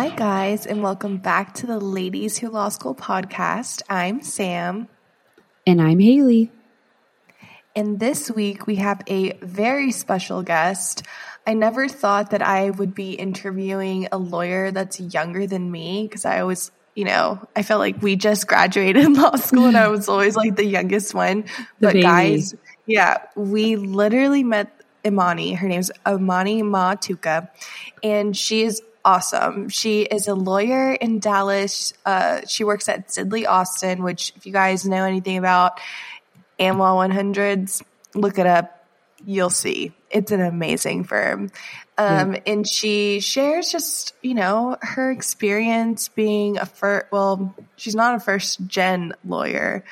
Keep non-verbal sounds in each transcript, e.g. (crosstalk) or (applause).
Hi, guys, and welcome back to the Ladies Who Law School podcast. I'm Sam. And I'm Haley. And this week we have a very special guest. I never thought that I would be interviewing a lawyer that's younger than me because I always, you know, I felt like we just graduated (laughs) law school and I was always like the youngest one. The but baby. guys, yeah, we literally met Imani. Her name's Imani Matuka, and she is awesome. She is a lawyer in Dallas. Uh, she works at Sidley Austin, which, if you guys know anything about AmLaw 100s, look it up. You'll see. It's an amazing firm. Um, And she shares just, you know, her experience being a first, well, she's not a first gen lawyer,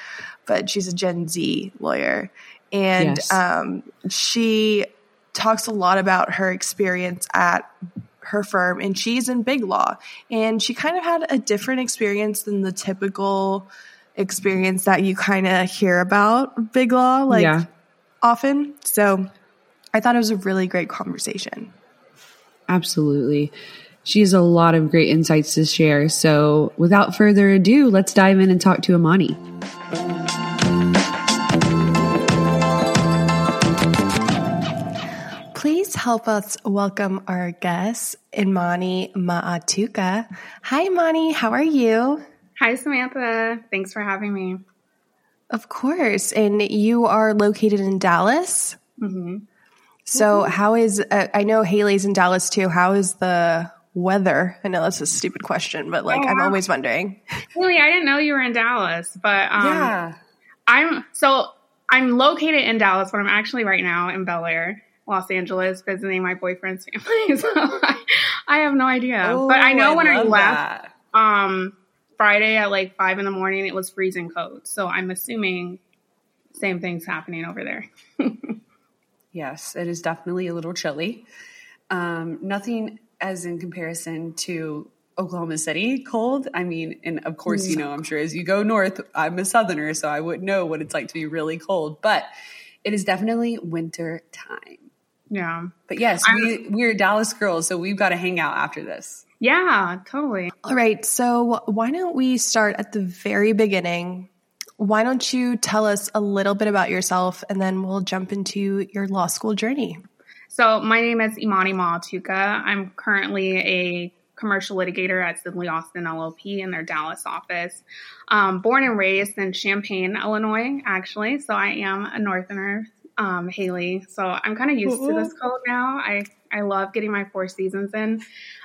but she's a Gen Z lawyer. And Yes. um, she talks a lot about her experience at her firm and she's in big law and she kind of had a different experience than the typical experience that you kind of hear about big law like Yeah. often so i thought it was a really great conversation Absolutely. She has a lot of great insights to share. So, without further ado, let's dive in and talk to Imani. Help us welcome our guest imani maatuka hi imani how are you Hi, Samantha. Thanks for having me. of course and you are located in dallas hmm So, how is uh, I know Haley's in Dallas too. How is the weather? I know that's a stupid question, but like Oh, I'm always wondering. Really, I didn't know you were in Dallas, but um, yeah. I'm so I'm located in Dallas, but I'm actually right now in Bel Air, Los Angeles, visiting my boyfriend's family. (laughs) So I, I have no idea, but I know when I left um, Friday at like five in the morning, it was freezing cold. So I'm assuming same things happening over there. (laughs) Yes, it is definitely a little chilly. Um, nothing as in comparison to Oklahoma City cold. I mean, and of course, you know, I'm sure as you go north, I'm a southerner, so I wouldn't know what it's like to be really cold, but it is definitely winter time. Yeah, But yes, we, we're Dallas girls, so we've got to hang out after this. yeah, totally. All right. So, why don't we start at the very beginning? Why don't you tell us a little bit about yourself and then we'll jump into your law school journey? So my name is Imani Maatuka. I'm currently a commercial litigator at Sidley Austin LLP in their Dallas office. Um, born and raised in Champaign, Illinois, actually. So I am a Northerner, um, Haley. So I'm kind of used to this code now. I, I love getting my four seasons in.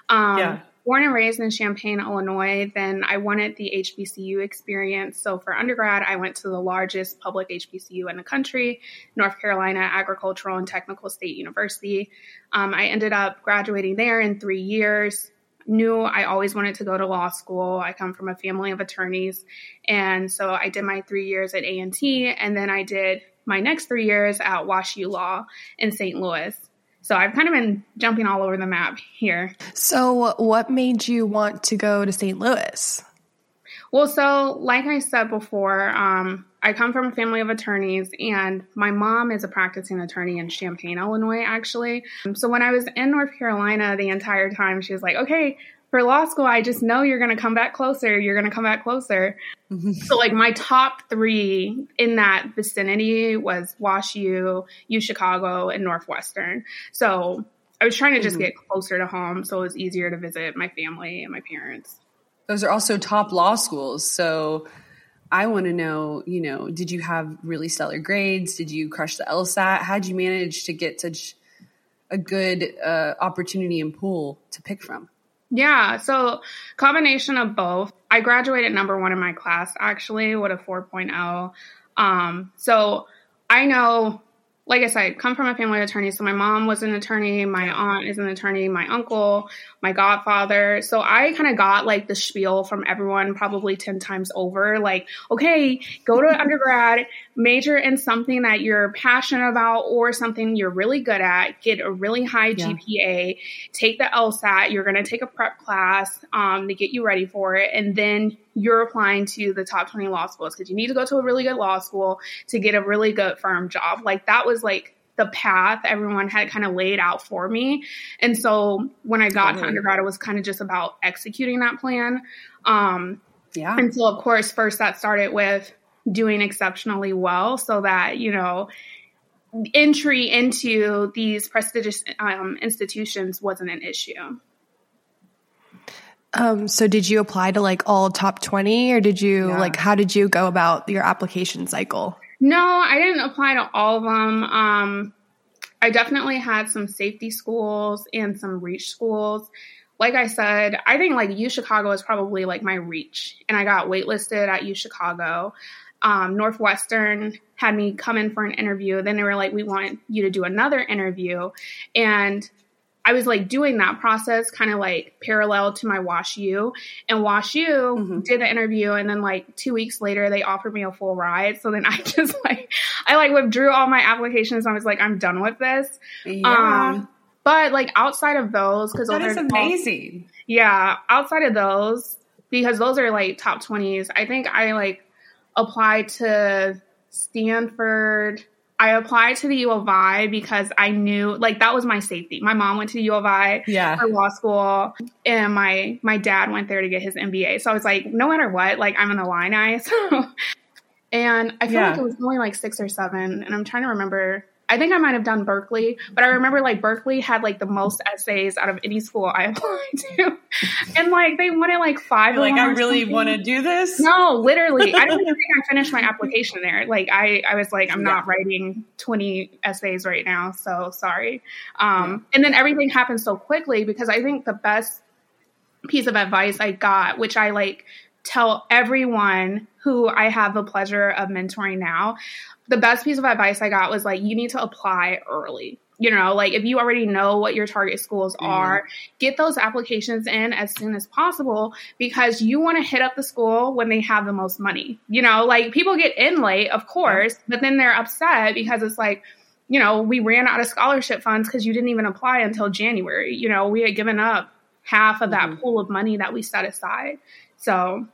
Um, Yeah. Born and raised in Champaign, Illinois, then I wanted the HBCU experience. So for undergrad, I went to the largest public HBCU in the country, North Carolina Agricultural and Technical State University. Um, I ended up graduating there in three years. Knew I always wanted to go to law school. I come from a family of attorneys, and so I did my three years at A and T, and then I did my next three years at Wash U Law in St. Louis. So I've kind of been jumping all over the map here. So, what made you want to go to St. Louis? Well, so like I said before, um, I come from a family of attorneys, and my mom is a practicing attorney in Champaign, Illinois, actually. So when I was in North Carolina the entire time, she was like, okay, for law school, I just know you're going to come back closer. You're going to come back closer. (laughs) so, like, my top three in that vicinity was Wash U, U Chicago, and Northwestern. So, I was trying to just mm-hmm. get closer to home so it was easier to visit my family and my parents. Those are also top law schools. So I want to know, you know, did you have really stellar grades? Did you crush the LSAT? How did you manage to get such a good uh, opportunity and pool to pick from? Yeah, so combination of both. I graduated number one in my class actually with a 4.0. Um, so I know like I said, come from a family of attorneys. So my mom was an attorney, my aunt is an attorney, my uncle, my godfather. So I kind of got like the spiel from everyone probably 10 times over. Like, okay, go to undergrad, major in something that you're passionate about or something you're really good at, get a really high yeah. GPA, take the LSAT, you're going to take a prep class um, to get you ready for it. And then you're applying to the top 20 law schools because you need to go to a really good law school to get a really good firm job. Like that was like the path everyone had kind of laid out for me. And so when I got to undergrad, it was kind of just about executing that plan. Um, yeah. And so, of course, first that started with doing exceptionally well so that, you know, entry into these prestigious um, institutions wasn't an issue. Um, so did you apply to like all top 20 or did you yeah. like, how did you go about your application cycle? No, I didn't apply to all of them. Um, I definitely had some safety schools and some reach schools. Like I said, I think like U Chicago is probably like my reach, and I got waitlisted at U Chicago. Um, Northwestern had me come in for an interview. Then they were like, "We want you to do another interview," and I was like doing that process kind of like parallel to my Wash U. And Wash U mm-hmm. did the interview and then like two weeks later they offered me a full ride. So then I (laughs) just like I like withdrew all my applications. I was like, I'm done with this. Yeah. Um but like outside of those, because that is amazing. All, yeah, outside of those, because those are like top twenties, I think I like applied to Stanford, I applied to the U of I because I knew like that was my safety. My mom went to the U of I yeah. for law school and my my dad went there to get his MBA. So I was like, no matter what, like I'm the Illini. (laughs) So and I feel yeah. like it was only like six or seven. And I'm trying to remember I think I might have done Berkeley, but I remember like Berkeley had like the most essays out of any school I (laughs) applied to. And like they wanted like 5 like, I really want to do this. No, literally. I don't (laughs) even think I finished my application there. Like I, I was like, I'm yeah. not writing 20 essays right now. So sorry. Um, and then everything happened so quickly because I think the best piece of advice I got, which I like tell everyone who I have the pleasure of mentoring now, the best piece of advice I got was like, you need to apply early. You know, like if you already know what your target schools mm-hmm. are, get those applications in as soon as possible because you want to hit up the school when they have the most money. You know, like people get in late, of course, yeah. but then they're upset because it's like, you know, we ran out of scholarship funds because you didn't even apply until January. You know, we had given up half of mm-hmm. that pool of money that we set aside. So,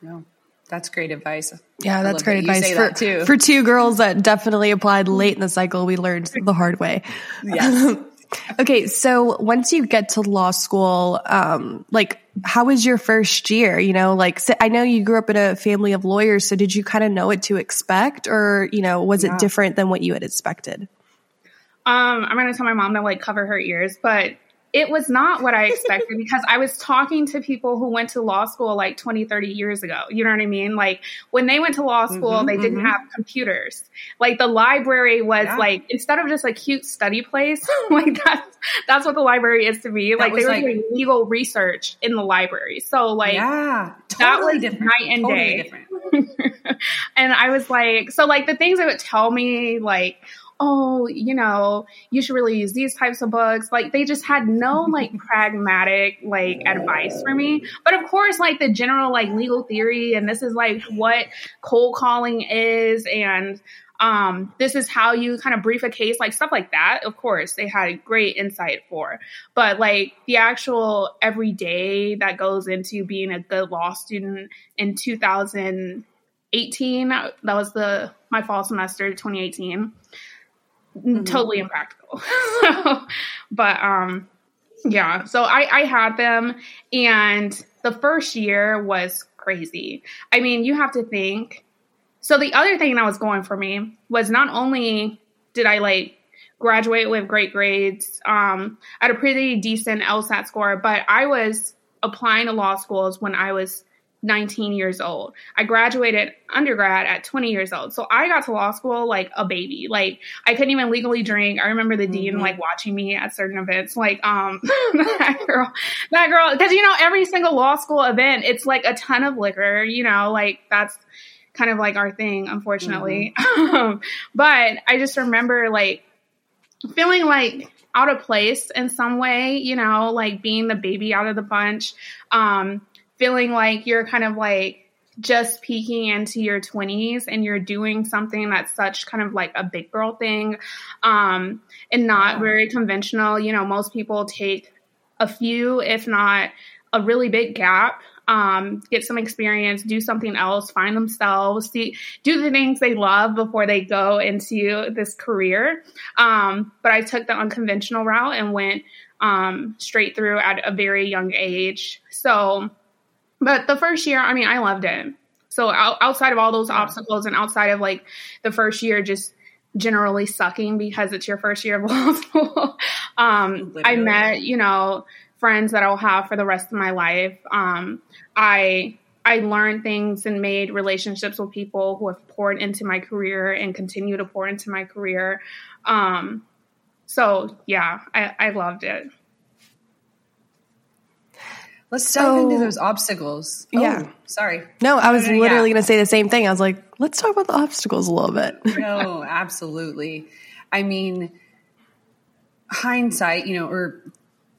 yeah. That's great advice. Yeah, that's great that advice for, too. for two girls that definitely applied late in the cycle. We learned the hard way. Yes. (laughs) okay, so once you get to law school, um, like how was your first year? You know, like I know you grew up in a family of lawyers, so did you kind of know what to expect, or you know, was yeah. it different than what you had expected? Um, I'm gonna tell my mom to like cover her ears, but it was not what I (laughs) expected because I was talking to people who went to law school like 20, 30 years ago. You know what I mean? Like when they went to law school, mm-hmm, they didn't mm-hmm. have computers. Like the library was yeah. like, instead of just a cute study place, (laughs) like that's, that's what the library is to me. That like they were like, doing legal research in the library. So like, yeah, totally that was different. night and totally day. (laughs) and I was like, so like the things they would tell me, like, oh, you know, you should really use these types of books. Like they just had no (laughs) like pragmatic like advice for me. But of course, like the general like legal theory and this is like what cold calling is and um, this is how you kind of brief a case, like stuff like that. Of course, they had great insight for, but like the actual everyday that goes into being a good law student in 2018, that was the my fall semester, 2018 mm-hmm. totally impractical. (laughs) so, but um, yeah, so I, I had them, and the first year was crazy. I mean, you have to think. So the other thing that was going for me was not only did I like graduate with great grades. Um, had a pretty decent LSAT score, but I was applying to law schools when I was 19 years old. I graduated undergrad at 20 years old. So I got to law school like a baby. Like I couldn't even legally drink. I remember the mm-hmm. dean like watching me at certain events. Like um (laughs) that girl, that girl cuz you know every single law school event it's like a ton of liquor, you know, like that's kind of like our thing unfortunately. Mm-hmm. (laughs) but I just remember like feeling like out of place in some way, you know, like being the baby out of the bunch. Um feeling like you're kind of like just peeking into your 20s and you're doing something that's such kind of like a big girl thing um, and not very conventional. You know, most people take a few, if not a really big gap, um, get some experience, do something else, find themselves, see, do the things they love before they go into this career. Um, but I took the unconventional route and went um, straight through at a very young age. So, but the first year, I mean, I loved it. So outside of all those obstacles and outside of like the first year, just generally sucking because it's your first year of (laughs) law school, um, I met, you know, friends that I'll have for the rest of my life. Um, I I learned things and made relationships with people who have poured into my career and continue to pour into my career. Um, so yeah, I, I loved it. Let's so, dive into those obstacles. Oh, yeah. Sorry. No, I was uh, literally yeah. going to say the same thing. I was like, let's talk about the obstacles a little bit. (laughs) no, absolutely. I mean, hindsight, you know, or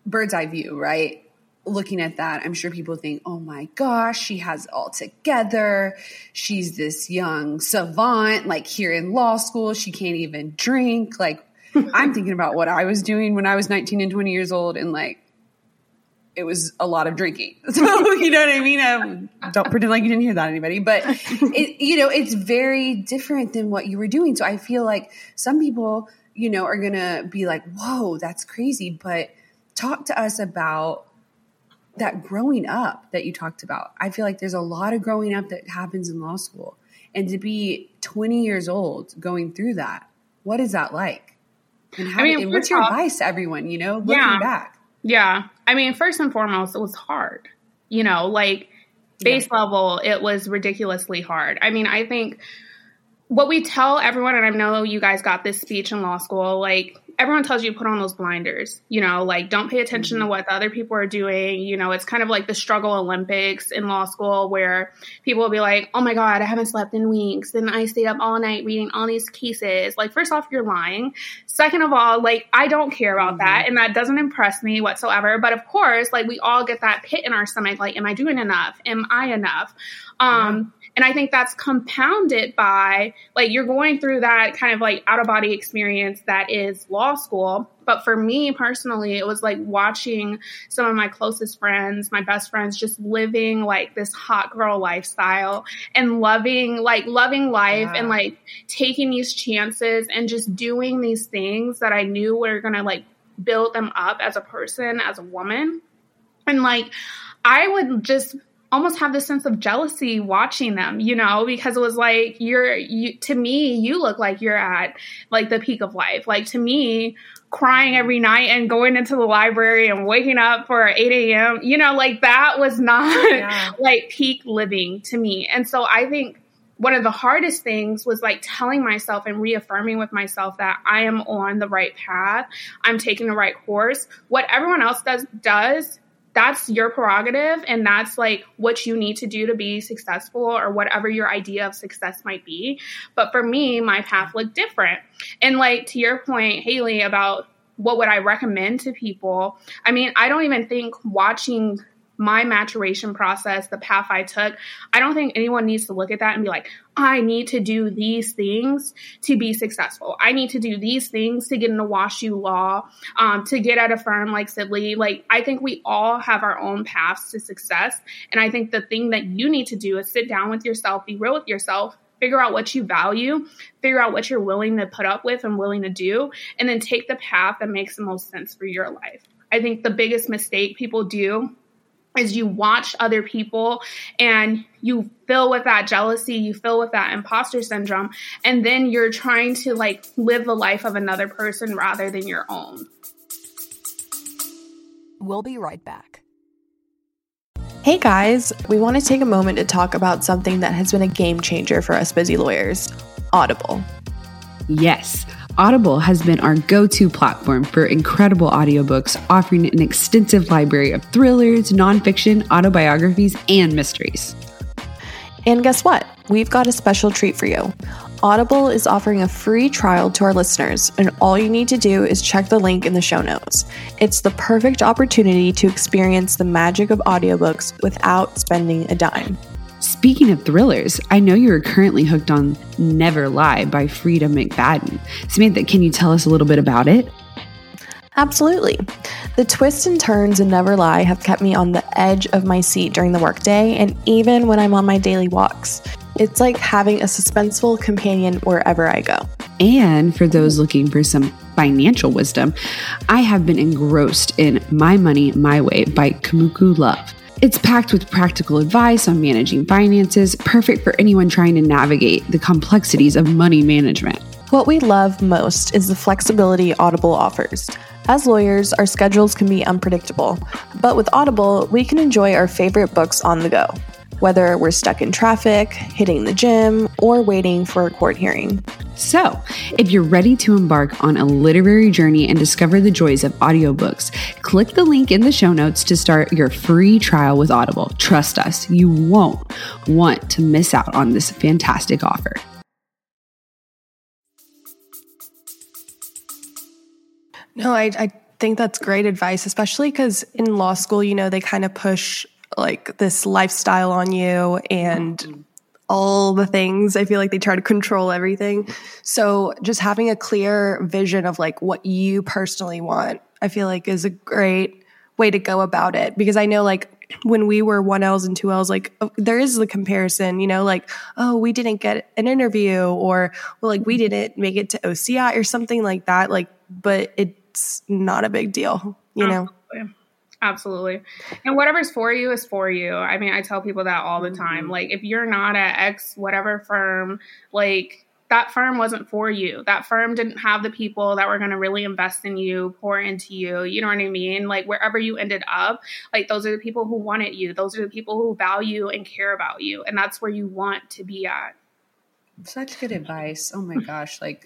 bird's eye view, right? Looking at that, I'm sure people think, oh my gosh, she has it all together. She's this young savant, like here in law school. She can't even drink. Like, I'm thinking about what I was doing when I was 19 and 20 years old and like, it was a lot of drinking. (laughs) So, you know what I mean? Um, don't pretend like you didn't hear that, anybody. But, it, you know, it's very different than what you were doing. So I feel like some people, you know, are going to be like, whoa, that's crazy. But talk to us about that growing up that you talked about. I feel like there's a lot of growing up that happens in law school. And to be 20 years old going through that, what is that like? And, how, I mean, and what's your advice to everyone, you know, looking yeah. back? Yeah. I mean, first and foremost, it was hard. You know, like base yeah. level, it was ridiculously hard. I mean, I think what we tell everyone, and I know you guys got this speech in law school, like everyone tells you put on those blinders, you know, like don't pay attention mm-hmm. to what the other people are doing. You know, it's kind of like the struggle Olympics in law school where people will be like, oh my God, I haven't slept in weeks. And I stayed up all night reading all these cases. Like, first off, you're lying. Second of all, like, I don't care about mm-hmm. that. And that doesn't impress me whatsoever. But of course, like, we all get that pit in our stomach. Like, am I doing enough? Am I enough? Um, yeah and I think that's compounded by like you're going through that kind of like out of body experience that is law school. But for me personally, it was like watching some of my closest friends, my best friends, just living like this hot girl lifestyle and loving, like loving life yeah. and like taking these chances and just doing these things that I knew were going to like build them up as a person, as a woman. And like, I would just almost have this sense of jealousy watching them, you know, because it was like you're you, to me you look like you're at like the peak of life. Like to me, crying every night and going into the library and waking up for 8 a.m. You know, like that was not yeah. (laughs) like peak living to me. And so I think one of the hardest things was like telling myself and reaffirming with myself that I am on the right path. I'm taking the right course. What everyone else does does that's your prerogative and that's like what you need to do to be successful or whatever your idea of success might be. But for me, my path looked different. And like to your point, Haley, about what would I recommend to people? I mean, I don't even think watching my maturation process, the path I took, I don't think anyone needs to look at that and be like, I need to do these things to be successful. I need to do these things to get into WashU law, um, to get at a firm like Sidley. Like, I think we all have our own paths to success. And I think the thing that you need to do is sit down with yourself, be real with yourself, figure out what you value, figure out what you're willing to put up with and willing to do, and then take the path that makes the most sense for your life. I think the biggest mistake people do is you watch other people and you fill with that jealousy, you fill with that imposter syndrome, and then you're trying to like live the life of another person rather than your own. We'll be right back. Hey guys, we want to take a moment to talk about something that has been a game changer for us busy lawyers Audible. Yes. Audible has been our go to platform for incredible audiobooks, offering an extensive library of thrillers, nonfiction, autobiographies, and mysteries. And guess what? We've got a special treat for you. Audible is offering a free trial to our listeners, and all you need to do is check the link in the show notes. It's the perfect opportunity to experience the magic of audiobooks without spending a dime. Speaking of thrillers, I know you are currently hooked on Never Lie by Freida McFadden. Samantha, can you tell us a little bit about it? Absolutely. The twists and turns in Never Lie have kept me on the edge of my seat during the workday and even when I'm on my daily walks. It's like having a suspenseful companion wherever I go. And for those looking for some financial wisdom, I have been engrossed in My Money My Way by Kumiko Love. It's packed with practical advice on managing finances, perfect for anyone trying to navigate the complexities of money management. What we love most is the flexibility Audible offers. As lawyers, our schedules can be unpredictable, but with Audible, we can enjoy our favorite books on the go, whether we're stuck in traffic, hitting the gym, or waiting for a court hearing. So, if you're ready to embark on a literary journey and discover the joys of audiobooks, click the link in the show notes to start your free trial with Audible. Trust us, you won't want to miss out on this fantastic offer. No, I, I think that's great advice, especially because in law school, you know, they kind of push like this lifestyle on you and all the things. I feel like they try to control everything. So just having a clear vision of like what you personally want, I feel like is a great way to go about it because I know like when we were one L's and two L's, like oh, there is the comparison, you know, like, oh, we didn't get an interview or well, like we didn't make it to OCI or something like that. Like, but it's not a big deal, you mm. know? Absolutely. And whatever's for you is for you. I mean, I tell people that all the time. Mm-hmm. Like, if you're not at X whatever firm, like, that firm wasn't for you. That firm didn't have the people that were going to really invest in you, pour into you. You know what I mean? Like wherever you ended up, like those are the people who wanted you. Those are the people who value and care about you. And that's where you want to be at. Such good advice. Oh my gosh. Like,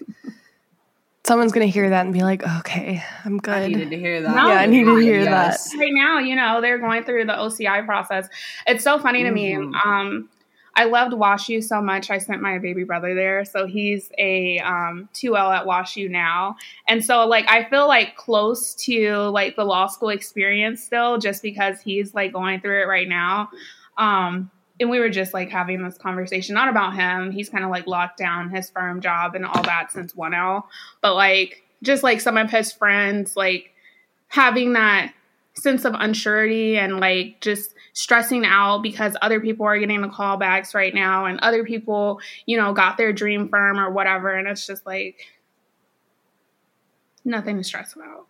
Someone's going to hear that and be like, okay, I'm good. I needed to hear that. No, yeah, I needed to hear Yes. that. Right now, you know, they're going through the OCI process. It's so funny to me. Mhm. Um, I loved WashU so much. I sent my baby brother there, so he's a um, 2L at WashU now, and so like I feel like close to like the law school experience still, just because he's like going through it right now. Um, and we were just like having this conversation, not about him. He's kind of like locked down his firm job and all that since 1L, but like just like some of his friends, like having that sense of unsurety and like just stressing out because other people are getting the callbacks right now and other people, you know, got their dream firm or whatever. And it's just like nothing to stress about.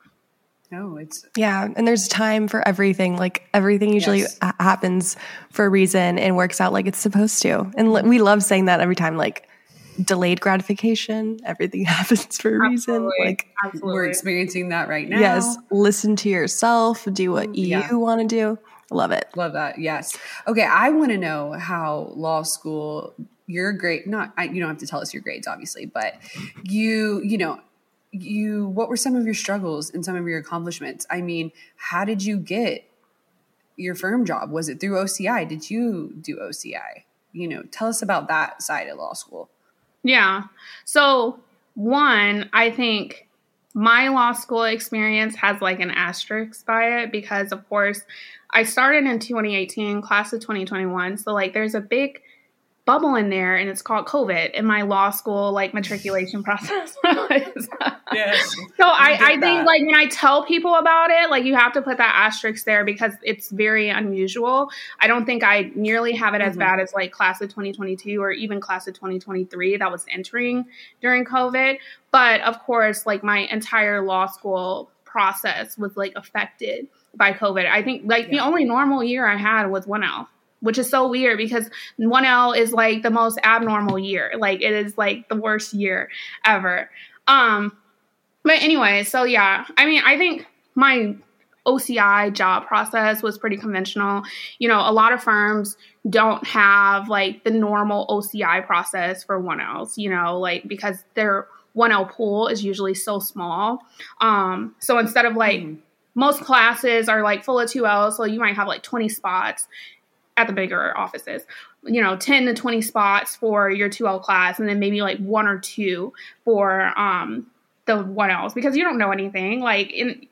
No, it's Yeah, and there's time for everything. Like everything usually Yes. ha- happens for a reason and works out like it's supposed to. And li- we love saying that every time. Like delayed gratification, everything (laughs) happens for a reason. Absolutely. Like Absolutely. we're experiencing that right now. yes, listen to yourself, do what mm, you Yeah. want to do. Love it. Love that. Yes. Okay. I want to know how law school, your grade, not, I, you don't have to tell us your grades, obviously, but you, you know, you, what were some of your struggles and some of your accomplishments? I mean, how did you get your firm job? Was it through OCI? Did you do OCI? You know, tell us about that side of law school. Yeah. So, one, I think my law school experience has like an asterisk by it because, of course, I started in 2018, class of 2021. So, like, there's a big bubble in there and it's called COVID in my law school like matriculation (laughs) process. Yes. So I, I think that. like when I tell people about it, like you have to put that asterisk there because it's very unusual. I don't think I nearly have it as Mhm. bad as like class of 2022 or even class of 2023 that was entering during COVID. But of course, like my entire law school process was like affected by COVID. I think like yeah. the only normal year I had was 1L, which is so weird because 1L is like the most abnormal year. Like it is like the worst year ever. Um but anyway, so yeah, I mean, I think my OCI job process was pretty conventional. You know, a lot of firms don't have like the normal OCI process for 1Ls, you know, like because their 1L pool is usually so small. Um, so instead of like mm. most classes are like full of 2Ls, so you might have like 20 spots at the bigger offices, you know, 10 to 20 spots for your 2L class, and then maybe like one or two for um, the 1Ls because you don't know anything. Like, in,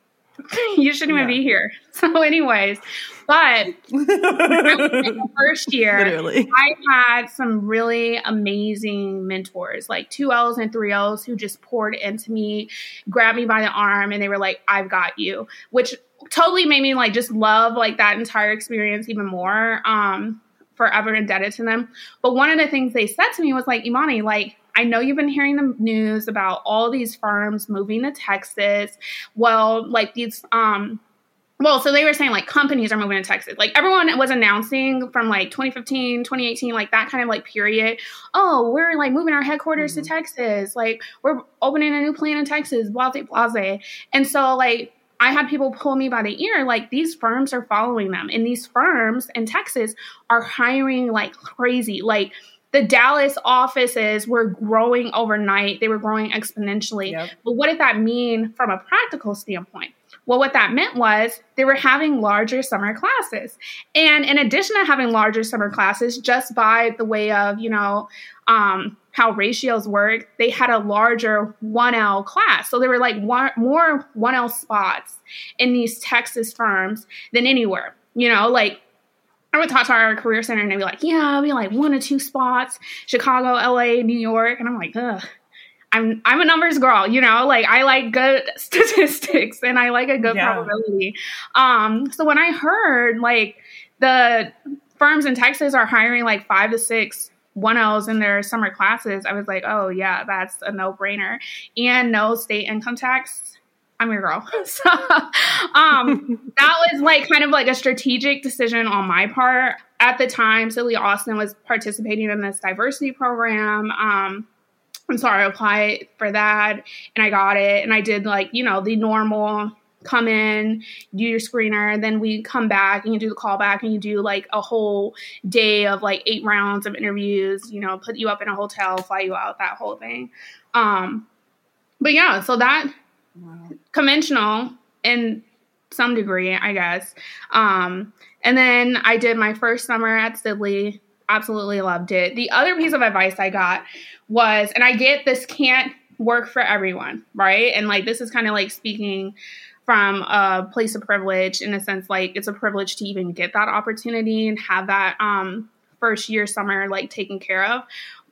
(laughs) you shouldn't even be here. (laughs) So, anyways, but (laughs) the first year, Literally. I had some really amazing mentors, like two L's and three L's, who just poured into me, grabbed me by the arm, and they were like, "I've got you," which totally made me like just love like that entire experience even more. Um, forever indebted to them. But one of the things they said to me was like, Imani, like I know you've been hearing the news about all these firms moving to Texas. Well, like these um well, so they were saying like companies are moving to Texas. Like everyone was announcing from like 2015, 2018, like that kind of like period. Oh, we're like moving our headquarters mm-hmm. to Texas. Like we're opening a new plant in Texas, blase, blase. And so like I had people pull me by the ear, like these firms are following them. And these firms in Texas are hiring like crazy. Like the Dallas offices were growing overnight, they were growing exponentially. Yep. But what did that mean from a practical standpoint? Well, what that meant was they were having larger summer classes. And in addition to having larger summer classes, just by the way of, you know, um, how ratios work, they had a larger 1L class. So there were like one, more 1L spots in these Texas firms than anywhere. You know, like I would talk to our career center and they'd be like, yeah, be like one or two spots, Chicago, LA, New York. And I'm like, ugh. I'm I'm a numbers girl, you know, like I like good (laughs) statistics and I like a good yeah. probability. Um, so when I heard like the firms in Texas are hiring like five to six 1Ls in their summer classes, I was like, oh yeah, that's a no brainer. And no state income tax I'm your girl. (laughs) so um, that was like kind of like a strategic decision on my part. At the time, Sidley Austin was participating in this diversity program. Um, and so I applied for that and I got it. And I did like, you know, the normal come in, do your screener, then we come back and you do the callback and you do like a whole day of like eight rounds of interviews, you know, put you up in a hotel, fly you out, that whole thing. Um, but yeah, so that wow. conventional in some degree, I guess. Um, and then I did my first summer at Sidley. Absolutely loved it. The other piece of advice I got was, and I get this can't work for everyone, right? And like this is kind of like speaking from a place of privilege in a sense like it's a privilege to even get that opportunity and have that um first year summer like taken care of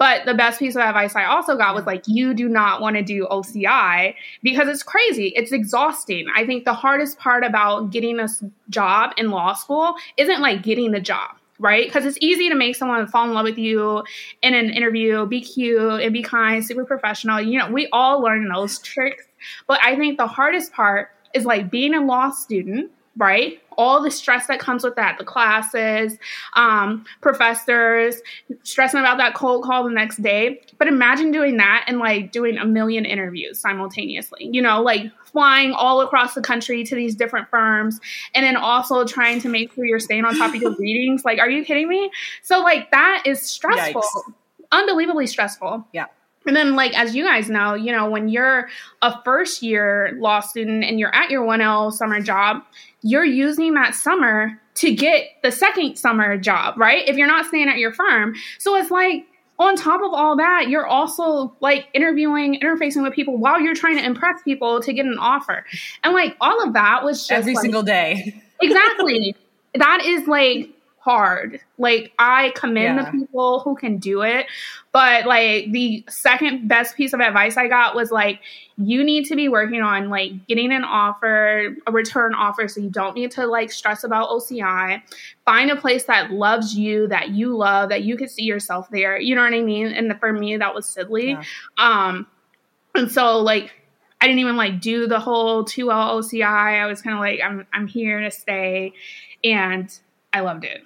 but the best piece of advice I also got was like, you do not want to do OCI because it's crazy. It's exhausting. I think the hardest part about getting a job in law school isn't like getting the job right? Because it's easy to make someone fall in love with you in an interview, be cute and be kind, super professional. You know, we all learn those tricks. But I think the hardest part is like being a law student right? All the stress that comes with that, the classes, um, professors, stressing about that cold call the next day. But imagine doing that and like doing a million interviews simultaneously, you know, like flying all across the country to these different firms and then also trying to make sure you're staying on top of your (laughs) readings. Like, are you kidding me? So, like, that is stressful, Yikes. unbelievably stressful. Yeah. And then, like, as you guys know, you know, when you're a first year law student and you're at your 1L summer job, you're using that summer to get the second summer job, right? If you're not staying at your firm. So it's like, on top of all that, you're also like interviewing, interfacing with people while you're trying to impress people to get an offer. And like all of that was just every like, single day. exactly. (laughs) that is like hard. Like I commend yeah. the people who can do it, but like the second best piece of advice I got was like you need to be working on like getting an offer, a return offer so you don't need to like stress about OCI. Find a place that loves you, that you love, that you could see yourself there. You know what I mean? And for me that was Sidley. Yeah. Um and so like I didn't even like do the whole 2L OCI. I was kind of like, I'm, I'm here to stay. And I loved it.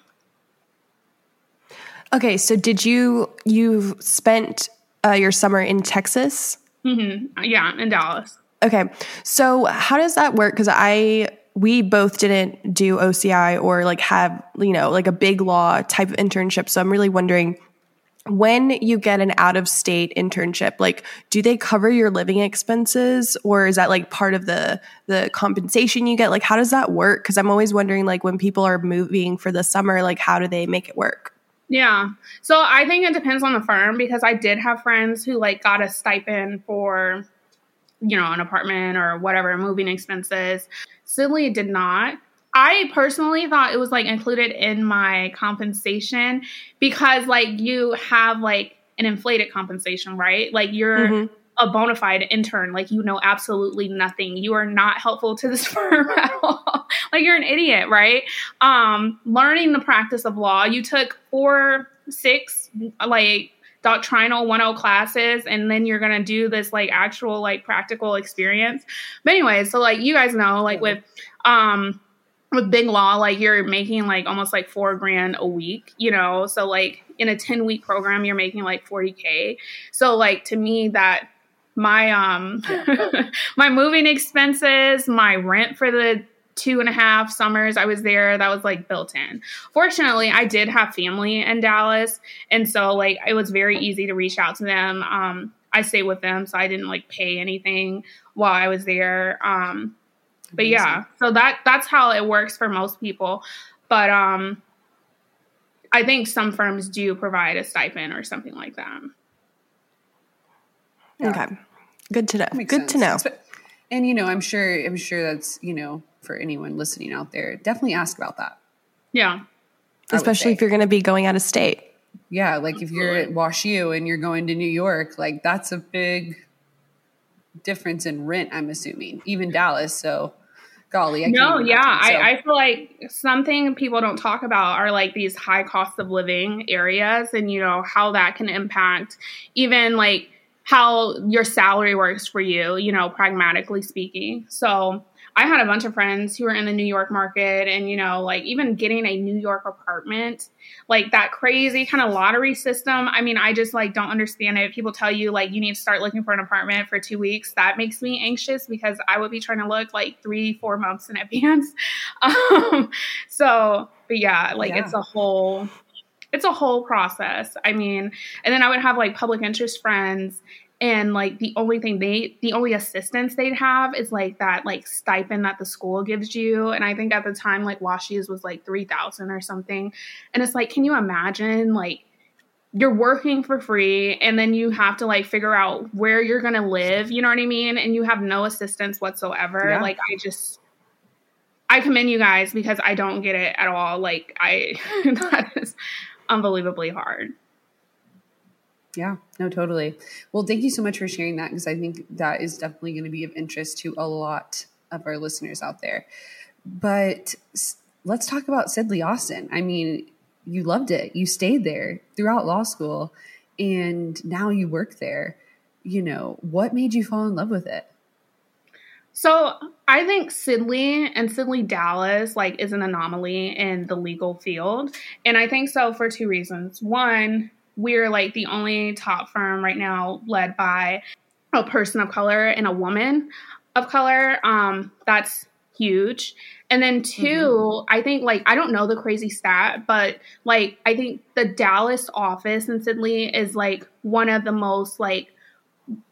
Okay, so did you you spent uh, your summer in Texas? Mm-hmm. Yeah, in Dallas. Okay, so how does that work? Because I we both didn't do OCI or like have you know like a big law type of internship. So I'm really wondering when you get an out of state internship like do they cover your living expenses or is that like part of the the compensation you get like how does that work because i'm always wondering like when people are moving for the summer like how do they make it work yeah so i think it depends on the firm because i did have friends who like got a stipend for you know an apartment or whatever moving expenses Sidley did not I personally thought it was like included in my compensation because like you have like an inflated compensation, right? Like you're mm-hmm. A bona fide intern, like you know absolutely nothing. You are not helpful to this (laughs) firm at all. like you're an idiot, right? Um, learning the practice of law, you took four, six, like doctrinal 10 classes and then you're going to do this like actual like practical experience but anyway so like you guys know like with um with big law, like you're making like almost like four grand a week, you know? So like in a 10 week program, you're making like 40K. So like to me that my um (laughs) my moving expenses, my rent for the two and a half summers I was there, that was like built in. Fortunately, I did have family in Dallas. And so like it was very easy to reach out to them. Um I stayed with them, so I didn't like pay anything while I was there. Um but yeah, so that that's how it works for most people. But um I think some firms do provide a stipend or something like that. Yeah. Okay. Good to know. Good sense. to know. And you know, I'm sure I'm sure that's, you know, for anyone listening out there, definitely ask about that. Yeah. Especially if you're going to be going out of state. Yeah, like if you're at Wash U and you're going to New York, like that's a big difference in rent, I'm assuming. Even Dallas, so golly. I no, yeah. I, I feel like something people don't talk about are like these high cost of living areas and, you know, how that can impact even like how your salary works for you, you know, pragmatically speaking. So, I had a bunch of friends who were in the New York market and, you know, like even getting a New York apartment, like that crazy kind of lottery system. I mean, I just like don't understand it. People tell you like you need to start looking for an apartment for two weeks. That makes me anxious because I would be trying to look like three, four months in advance. (laughs) Um, so, but yeah, like yeah. it's a whole it's a whole process. I mean, and then I would have like public interest friends and like the only thing they the only assistance they'd have is like that like stipend that the school gives you. And i think at the time like WashU's was like 3000 or something. And it's like can you imagine like you're working for free and then you have to like figure out where you're going to live you know what i mean? And you have no assistance whatsoever. Yeah. like i just i commend you guys because i don't get it at all. Like i (laughs) that is unbelievably hard yeah, no, totally. Well, thank you so much for sharing that because I think that is definitely going to be of interest to a lot of our listeners out there. But let's talk about Sidley Austin. I mean, you loved it. You stayed there throughout law school and now you work there. You know, what made you fall in love with it? So I think Sidley and Sidley Dallas like is an anomaly in the legal field. And I think so for two reasons. One, we're like the only top firm right now led by a person of color and a woman of color. Um, that's huge. And then 2 mm-hmm. I think like I don't know the crazy stat, but like I think the Dallas office in Sidley is like one of the most like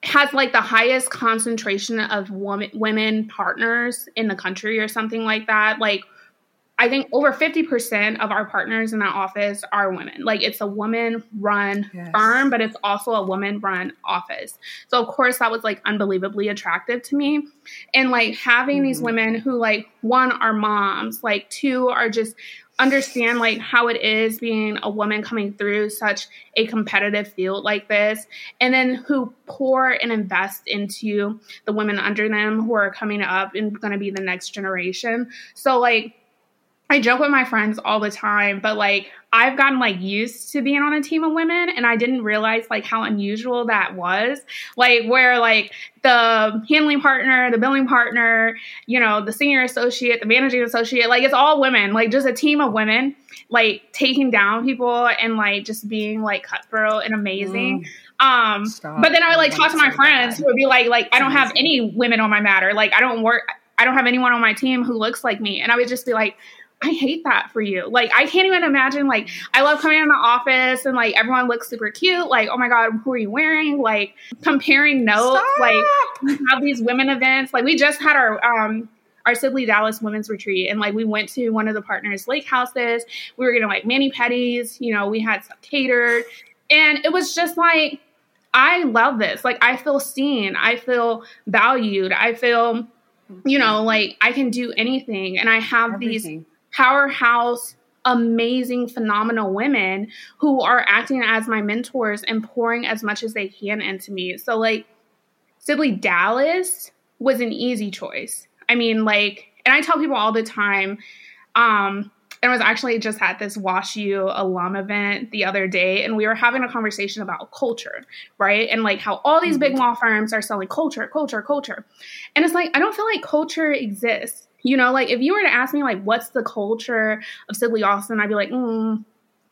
has like the highest concentration of woman, women partners in the country or something like that. Like I think over 50% of our partners in that office are women. Like it's a woman run yes. firm, but it's also a woman run office. So of course that was like unbelievably attractive to me. And like having mm-hmm. these women who like one are moms, like two are just understand like how it is being a woman coming through such a competitive field like this and then who pour and invest into the women under them who are coming up and going to be the next generation. So like I joke with my friends all the time, but like I've gotten like used to being on a team of women and I didn't realize like how unusual that was. Like where like the handling partner, the billing partner, you know, the senior associate, the managing associate, like it's all women, like just a team of women, like taking down people and like just being like cutthroat and amazing. Mm. Um Stop. but then I would like talk to my friends who would be like like I don't have any women on my matter. Like I don't work I don't have anyone on my team who looks like me. And I would just be like, I hate that for you. Like, I can't even imagine. Like, I love coming in the office and like everyone looks super cute. Like, oh my god, who are you wearing? Like, comparing notes. Stop. Like, we have these women events. Like, we just had our um our Sidley Dallas Women's Retreat, and like we went to one of the partners' lake houses. We were getting like mani pedis. You know, we had stuff catered, and it was just like I love this. Like, I feel seen. I feel valued. I feel you know, like I can do anything. And I have Everything. these powerhouse, amazing, phenomenal women who are acting as my mentors and pouring as much as they can into me. So, like, Sidley Dallas was an easy choice. I mean, like, and I tell people all the time, um, and I was actually just at this WashU alum event the other day, and we were having a conversation about culture, right? And like how all these big mm-hmm. law firms are selling culture, culture, culture. And it's like, I don't feel like culture exists. You know, like if you were to ask me, like, what's the culture of Sidley Austin, I'd be like, mm,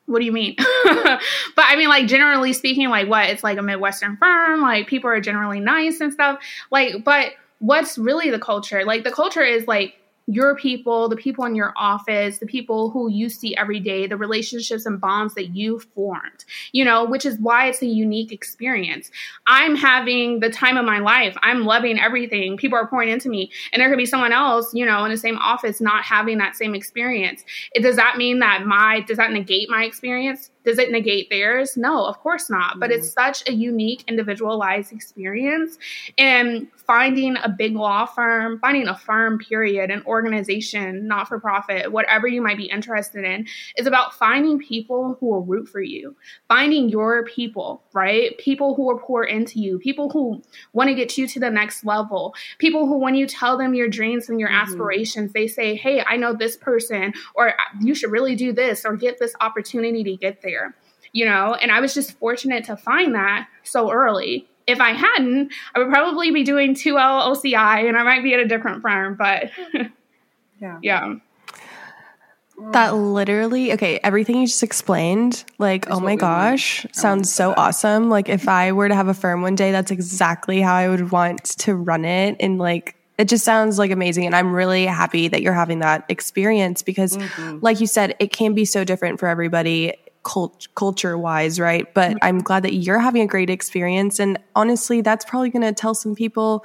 what do you mean? (laughs) but I mean, like, generally speaking, like, what? It's like a Midwestern firm, like, people are generally nice and stuff. Like, but what's really the culture? Like, the culture is like, your people, the people in your office, the people who you see every day, the relationships and bonds that you formed, you know, which is why it's a unique experience. I'm having the time of my life. I'm loving everything. People are pouring into me. And there could be someone else, you know, in the same office not having that same experience. It, does that mean that my, does that negate my experience? Does it negate theirs? No, of course not. Mm-hmm. But it's mm-hmm. such a unique, individualized experience. And finding a big law firm, finding a firm, period, an organization, not for profit, whatever you might be interested in, is about finding people who will root for you, finding your people, right? People who will pour into you, people who want to get you to the next level, people who, when you tell them your dreams and your mm-hmm. aspirations, they say, Hey, I know this person, or you should really do this, or get this opportunity to get there there, you know? And I was just fortunate to find that so early. If I hadn't, I would probably be doing 2L OCI and I might be at a different firm, but (laughs) yeah. yeah. That literally, okay, everything you just explained, like, oh my gosh, sounds so awesome. Like, if I were to have a firm one day, that's exactly how I would want to run it. And like, it just sounds like amazing. And I'm really happy that you're having that experience because, mm-hmm. like you said, it can be so different for everybody cult- culture wise, right? But. I'm glad that you're having a great experience. And honestly, that's probably going to tell some people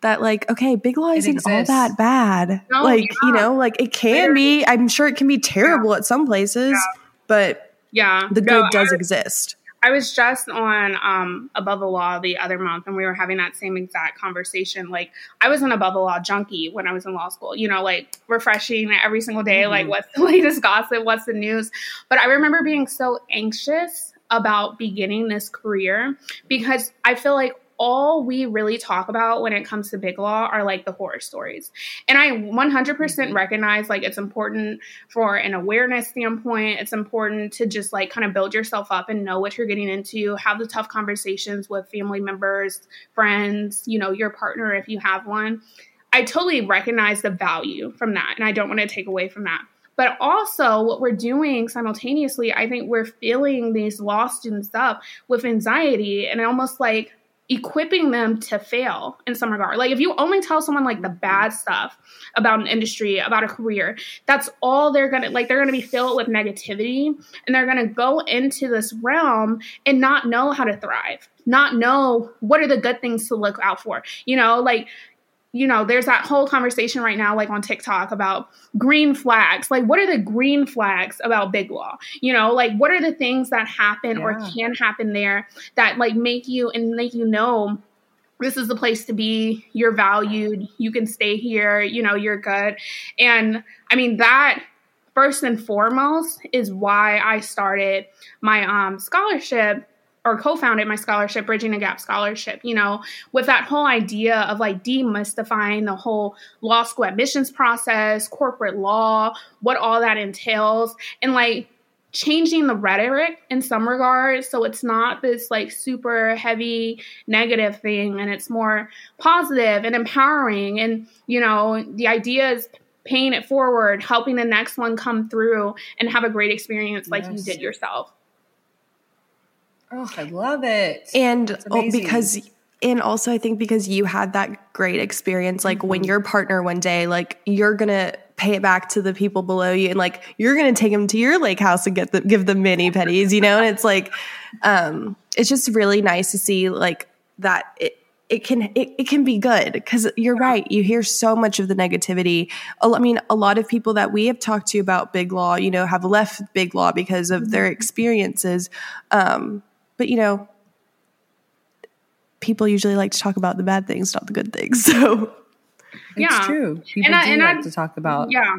that like, okay, big law isn't all that bad. No, like, yeah. you know, like it can be, I'm sure it can be terrible yeah. at some places, yeah. but yeah, the good no, does I, exist. I was just on um, Above the Law the other month, and we were having that same exact conversation. Like, I was an Above the Law junkie when I was in law school, you know, like refreshing every single day, mm-hmm. like, what's the (laughs) latest gossip? What's the news? But I remember being so anxious about beginning this career because I feel like all we really talk about when it comes to big law are like the horror stories. And I 100% mm-hmm. recognize like it's important for an awareness standpoint. It's important to just like kind of build yourself up and know what you're getting into, have the tough conversations with family members, friends, you know, your partner if you have one. I totally recognize the value from that. And I don't want to take away from that. But also, what we're doing simultaneously, I think we're filling these law students up with anxiety and almost like equipping them to fail in some regard. Like if you only tell someone like the bad stuff about an industry, about a career, that's all they're going to like they're going to be filled with negativity and they're going to go into this realm and not know how to thrive. Not know what are the good things to look out for. You know, like you know, there's that whole conversation right now, like on TikTok, about green flags. Like, what are the green flags about big law? You know, like what are the things that happen yeah. or can happen there that like make you and make you know this is the place to be. You're valued. You can stay here. You know, you're good. And I mean, that first and foremost is why I started my um, scholarship or co-founded my scholarship bridging the gap scholarship you know with that whole idea of like demystifying the whole law school admissions process corporate law what all that entails and like changing the rhetoric in some regards so it's not this like super heavy negative thing and it's more positive and empowering and you know the idea is paying it forward helping the next one come through and have a great experience like yes. you did yourself Oh, I love it. And oh, because and also I think because you had that great experience like mm-hmm. when your partner one day like you're going to pay it back to the people below you and like you're going to take them to your lake house and get the give them mini petties, you know? And it's like um it's just really nice to see like that it it can it, it can be good because you're right you hear so much of the negativity i mean a lot of people that we have talked to about big law you know have left big law because of their mm-hmm. experiences um, but you know, people usually like to talk about the bad things, not the good things. (laughs) So yeah, it's true. People and I, do and like I, to talk about yeah.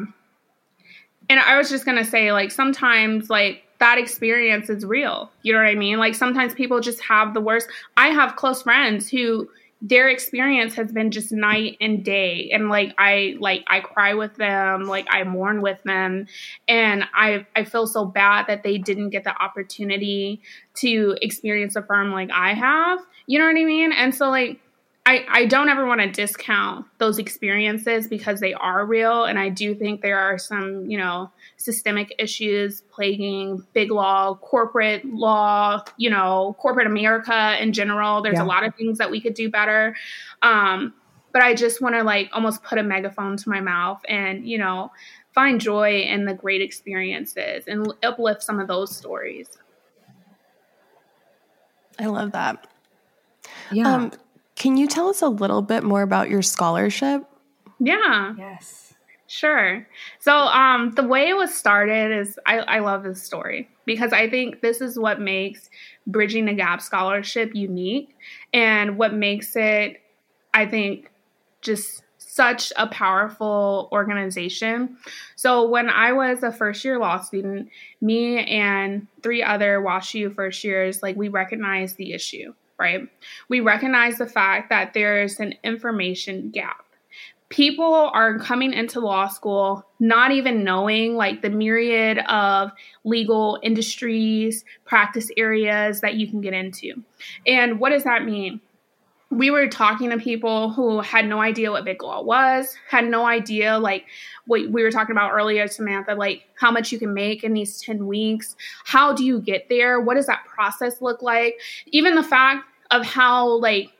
And I was just gonna say, like sometimes, like that experience is real. You know what I mean? Like sometimes people just have the worst. I have close friends who their experience has been just night and day. And like i like i cry with them like i mourn with them. And i i feel so bad that they didn't get the opportunity to experience a firm like i have. You know what i mean? And so like I, I don't ever want to discount those experiences because they are real. And I do think there are some, you know, systemic issues plaguing big law, corporate law, you know, corporate America in general. There's yeah. a lot of things that we could do better. Um, but I just want to like almost put a megaphone to my mouth and, you know, find joy in the great experiences and uplift some of those stories. I love that. Yeah. Um, can you tell us a little bit more about your scholarship? Yeah. Yes. Sure. So, um, the way it was started is I, I love this story because I think this is what makes Bridging the Gap Scholarship unique and what makes it, I think, just such a powerful organization. So, when I was a first year law student, me and three other WashU first years, like, we recognized the issue right? We recognize the fact that there's an information gap. People are coming into law school not even knowing like the myriad of legal industries, practice areas that you can get into. And what does that mean? We were talking to people who had no idea what big law was, had no idea like what we were talking about earlier, Samantha, like how much you can make in these 10 weeks. How do you get there? What does that process look like? Even the fact of how like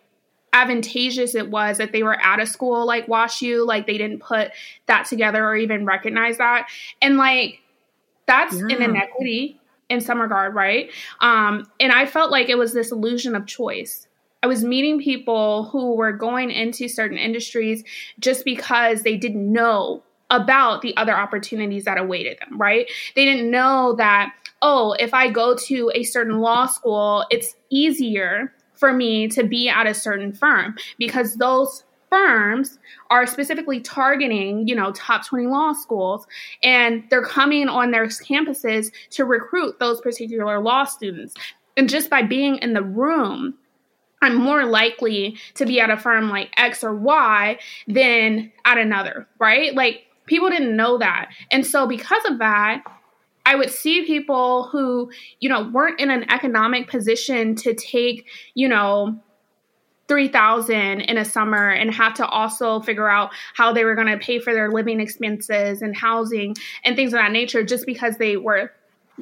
advantageous it was that they were at a school like WashU, like they didn't put that together or even recognize that. And like that's yeah. an inequity in some regard, right? Um, and I felt like it was this illusion of choice. I was meeting people who were going into certain industries just because they didn't know about the other opportunities that awaited them, right? They didn't know that, oh, if I go to a certain law school, it's easier for me to be at a certain firm because those firms are specifically targeting, you know, top 20 law schools and they're coming on their campuses to recruit those particular law students. And just by being in the room, I'm more likely to be at a firm like X or Y than at another, right? Like people didn't know that. And so because of that, I would see people who, you know, weren't in an economic position to take, you know, 3000 in a summer and have to also figure out how they were going to pay for their living expenses and housing and things of that nature just because they were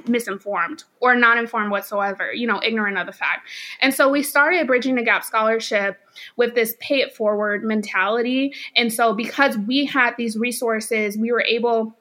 misinformed or not informed whatsoever, you know, ignorant of the fact. And so we started Bridging the Gap Scholarship with this pay it forward mentality. And so because we had these resources, we were able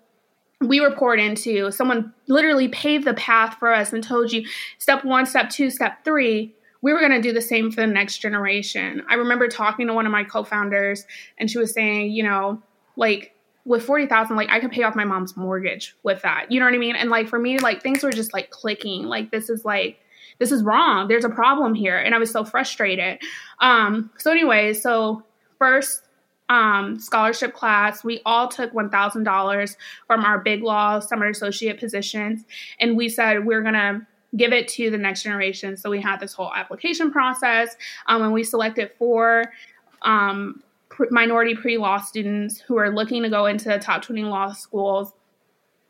we were poured into. Someone literally paved the path for us and told you step one, step two, step three. We were going to do the same for the next generation. I remember talking to one of my co founders, and she was saying, you know, like with 40,000, like I could pay off my mom's mortgage with that. You know what I mean? And like for me, like things were just like clicking. Like this is like, this is wrong. There's a problem here. And I was so frustrated. Um, so, anyway, so first um, scholarship class, we all took $1,000 from our big law summer associate positions. And we said, we're going to give it to the next generation. So we had this whole application process, um, and we selected four um, minority pre law students who are looking to go into the top 20 law schools.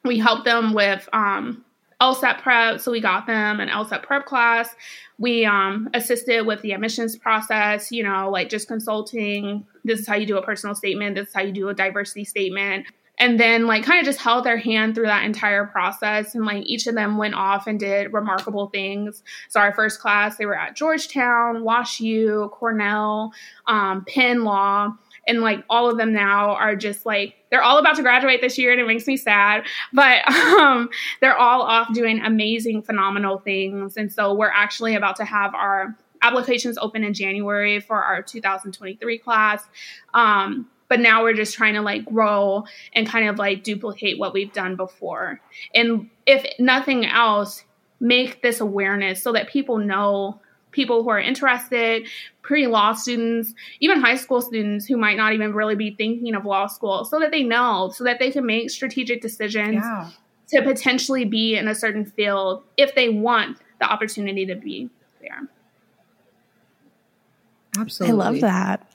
We helped them with um, LSAT prep, so we got them an LSAT prep class. We um, assisted with the admissions process, you know, like just consulting. This is how you do a personal statement. This is how you do a diversity statement and then like kind of just held their hand through that entire process and like each of them went off and did remarkable things. So our first class they were at georgetown wash u cornell um, penn law and like all of them now are just like they're all about to graduate this year and it makes me sad but (laughs) um, they're all off doing amazing phenomenal things and so we're actually about to have our applications open in january for our 2023 class. Um, but now we're just trying to like grow and kind of like duplicate what we've done before. And if nothing else make this awareness so that people know people who are interested pre-law students even high school students who might not even really be thinking of law school so that they know so that they can make strategic decisions yeah. to potentially be in a certain field if they want the opportunity to be there. Absolutely i love that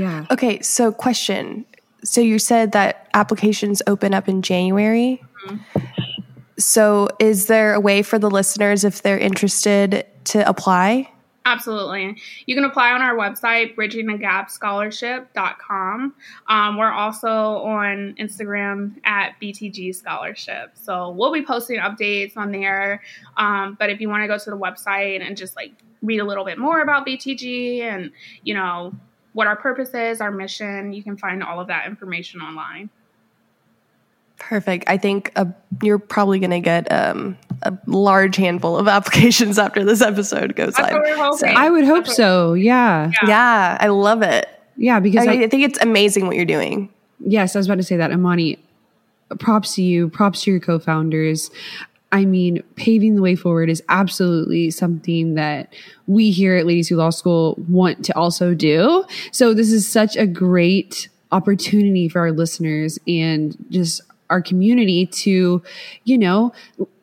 yeah. Okay, so question. So you said that applications open up in January. Mm-hmm. So is there a way for the listeners if they're interested to apply? Absolutely. You can apply on our website, bridgingthegapscholarship.com. Um, we're also on Instagram at BTG Scholarship. So we'll be posting updates on there. Um, but if you want to go to the website and just like read a little bit more about BTG and, you know, what our purpose is, our mission. You can find all of that information online. Perfect. I think uh, you're probably going to get um, a large handful of (laughs) applications after this episode goes That's live. So I would hope so. Yeah. yeah. yeah. I love it. Yeah, because I, I, I think it's amazing what you're doing. Yes, I was about to say that, Imani. Props to you. Props to your co-founders. I mean, paving the way forward is absolutely something that we here at Ladies Who Law School want to also do. So this is such a great opportunity for our listeners and just our community to, you know,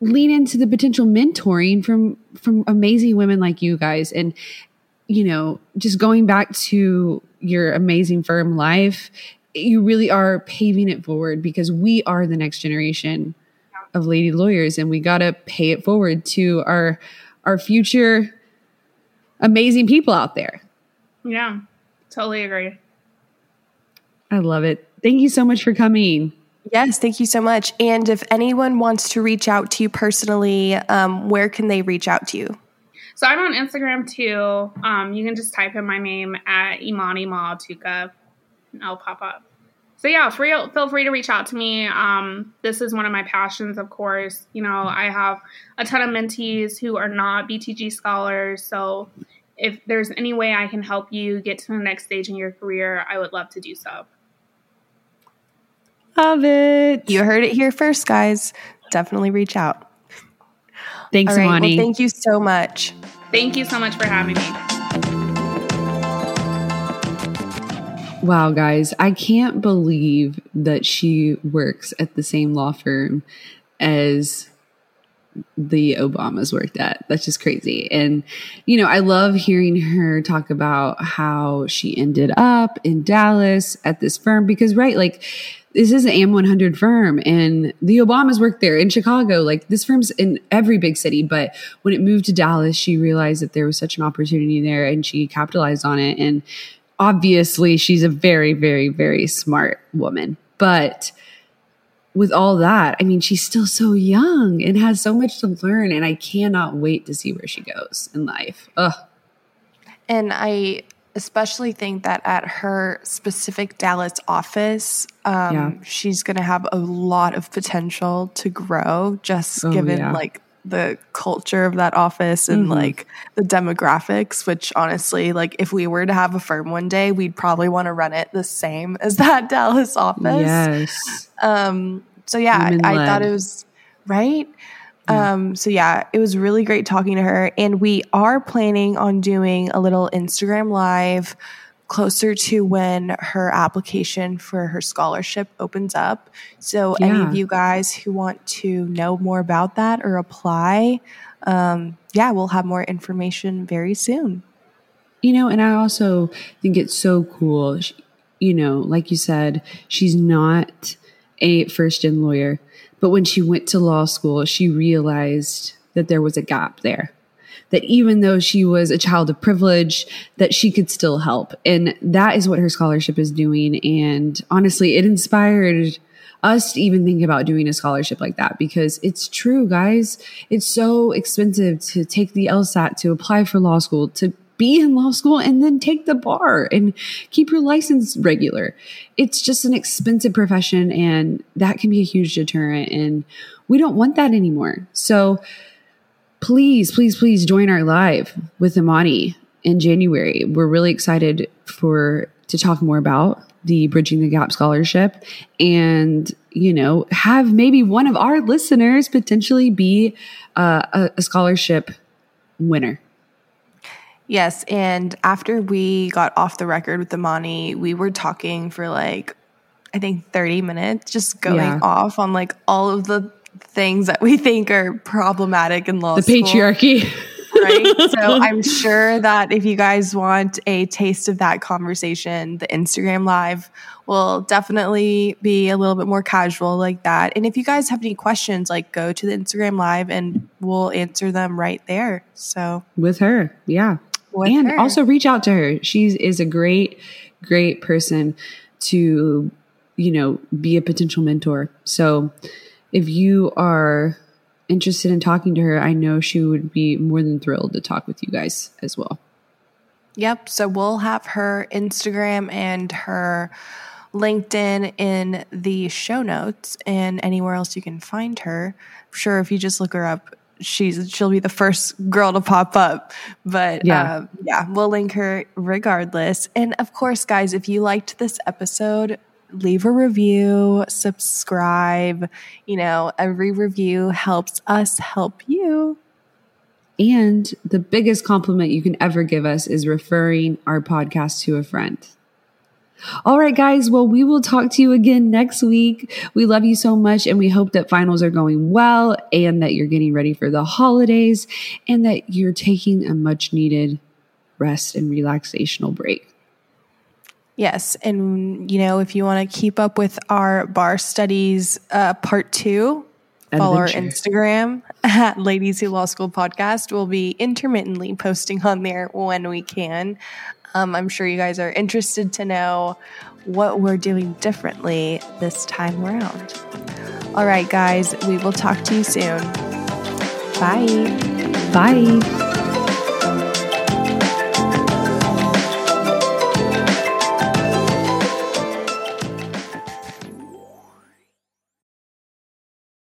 lean into the potential mentoring from from amazing women like you guys and you know, just going back to your amazing firm life, you really are paving it forward because we are the next generation of lady lawyers and we got to pay it forward to our our future amazing people out there. Yeah. Totally agree. I love it. Thank you so much for coming. Yes, thank you so much. And if anyone wants to reach out to you personally, um, where can they reach out to you? So I'm on Instagram too. Um, you can just type in my name at Imani Maatuka and I'll pop up so yeah, free, feel free to reach out to me. Um, this is one of my passions, of course. You know, I have a ton of mentees who are not BTG scholars. So if there's any way I can help you get to the next stage in your career, I would love to do so. Love it. You heard it here first, guys. Definitely reach out. Thanks, All right, Well, thank you so much. Thank you so much for having me. Wow, guys, I can't believe that she works at the same law firm as the Obamas worked at. That's just crazy. And, you know, I love hearing her talk about how she ended up in Dallas at this firm because, right, like, this is an AM 100 firm and the Obamas worked there in Chicago. Like, this firm's in every big city. But when it moved to Dallas, she realized that there was such an opportunity there and she capitalized on it. And obviously she's a very, very, very smart woman. But with all that, I mean, she's still so young and has so much to learn. And I cannot wait to see where she goes in life. Ugh. And I especially think that at her specific Dallas office, um, yeah. she's going to have a lot of potential to grow, just oh, given yeah. like the culture of that office and mm-hmm. like the demographics which honestly like if we were to have a firm one day we'd probably want to run it the same (laughs) as that Dallas office yes um so yeah I, thought it was right yeah. um so yeah it was really great talking to her and we are planning on doing a little Instagram live closer to when her application for her scholarship opens up. So, yeah. any of you guys who want to know more about that or apply, um, yeah, we'll have more information very soon. You know, and I also think it's so cool. You know, like you said, she's not a first gen lawyer, but when she went to law school, she realized that there was a gap there that even though she was a child of privilege that she could still help and that is what her scholarship is doing and honestly it inspired us to even think about doing a scholarship like that because it's true guys it's so expensive to take the lsat to apply for law school to be in law school and then take the bar and keep your license regular. It's just an expensive profession and that can be a huge deterrent and we don't want that anymore. So please, please, please join our live with Imani in January. We're really excited for to talk more about the Bridging the Gap scholarship and, you know, have maybe one of our listeners potentially be uh, a, a scholarship winner. Yes. And after we got off the record with Imani, we were talking for like, I think 30 minutes, just going yeah. off on like all of the things that we think are problematic in law the school. patriarchy. right? (laughs) So i'm sure that if you guys want a taste of that conversation the instagram live will definitely be a little bit more casual like that. And if you guys have any questions like go to the instagram live and we'll answer them right there. So with her yeah. With and her. also reach out to her. She is a great great person to you know be a potential mentor. So if you are interested in talking to her, I know she would be more than thrilled to talk with you guys as well. Yep. So we'll have her Instagram and her LinkedIn in the show notes and anywhere else you can find her. I'm sure if you just look her up, she's she'll be the first girl to pop up. But yeah, uh, yeah, we'll link her regardless. And of course, guys, if you liked this episode, leave a review, subscribe. You know, every review helps us help you. And the biggest compliment you can ever give us is referring our podcast to a friend. All right, guys. Well, we will talk to you again next week. We love you so much, and we hope that finals are going well and that you're getting ready for the holidays and that you're taking a much needed rest and relaxational break. Yes. And, you know, if you want to keep up with our bar studies uh, part two, Adventure. follow our Instagram at Ladies Who Law School Podcast. We'll be intermittently posting on there when we can. Um, I'm sure you guys are interested to know what we're doing differently this time around. All right, guys, we will talk to you soon. Bye. Bye.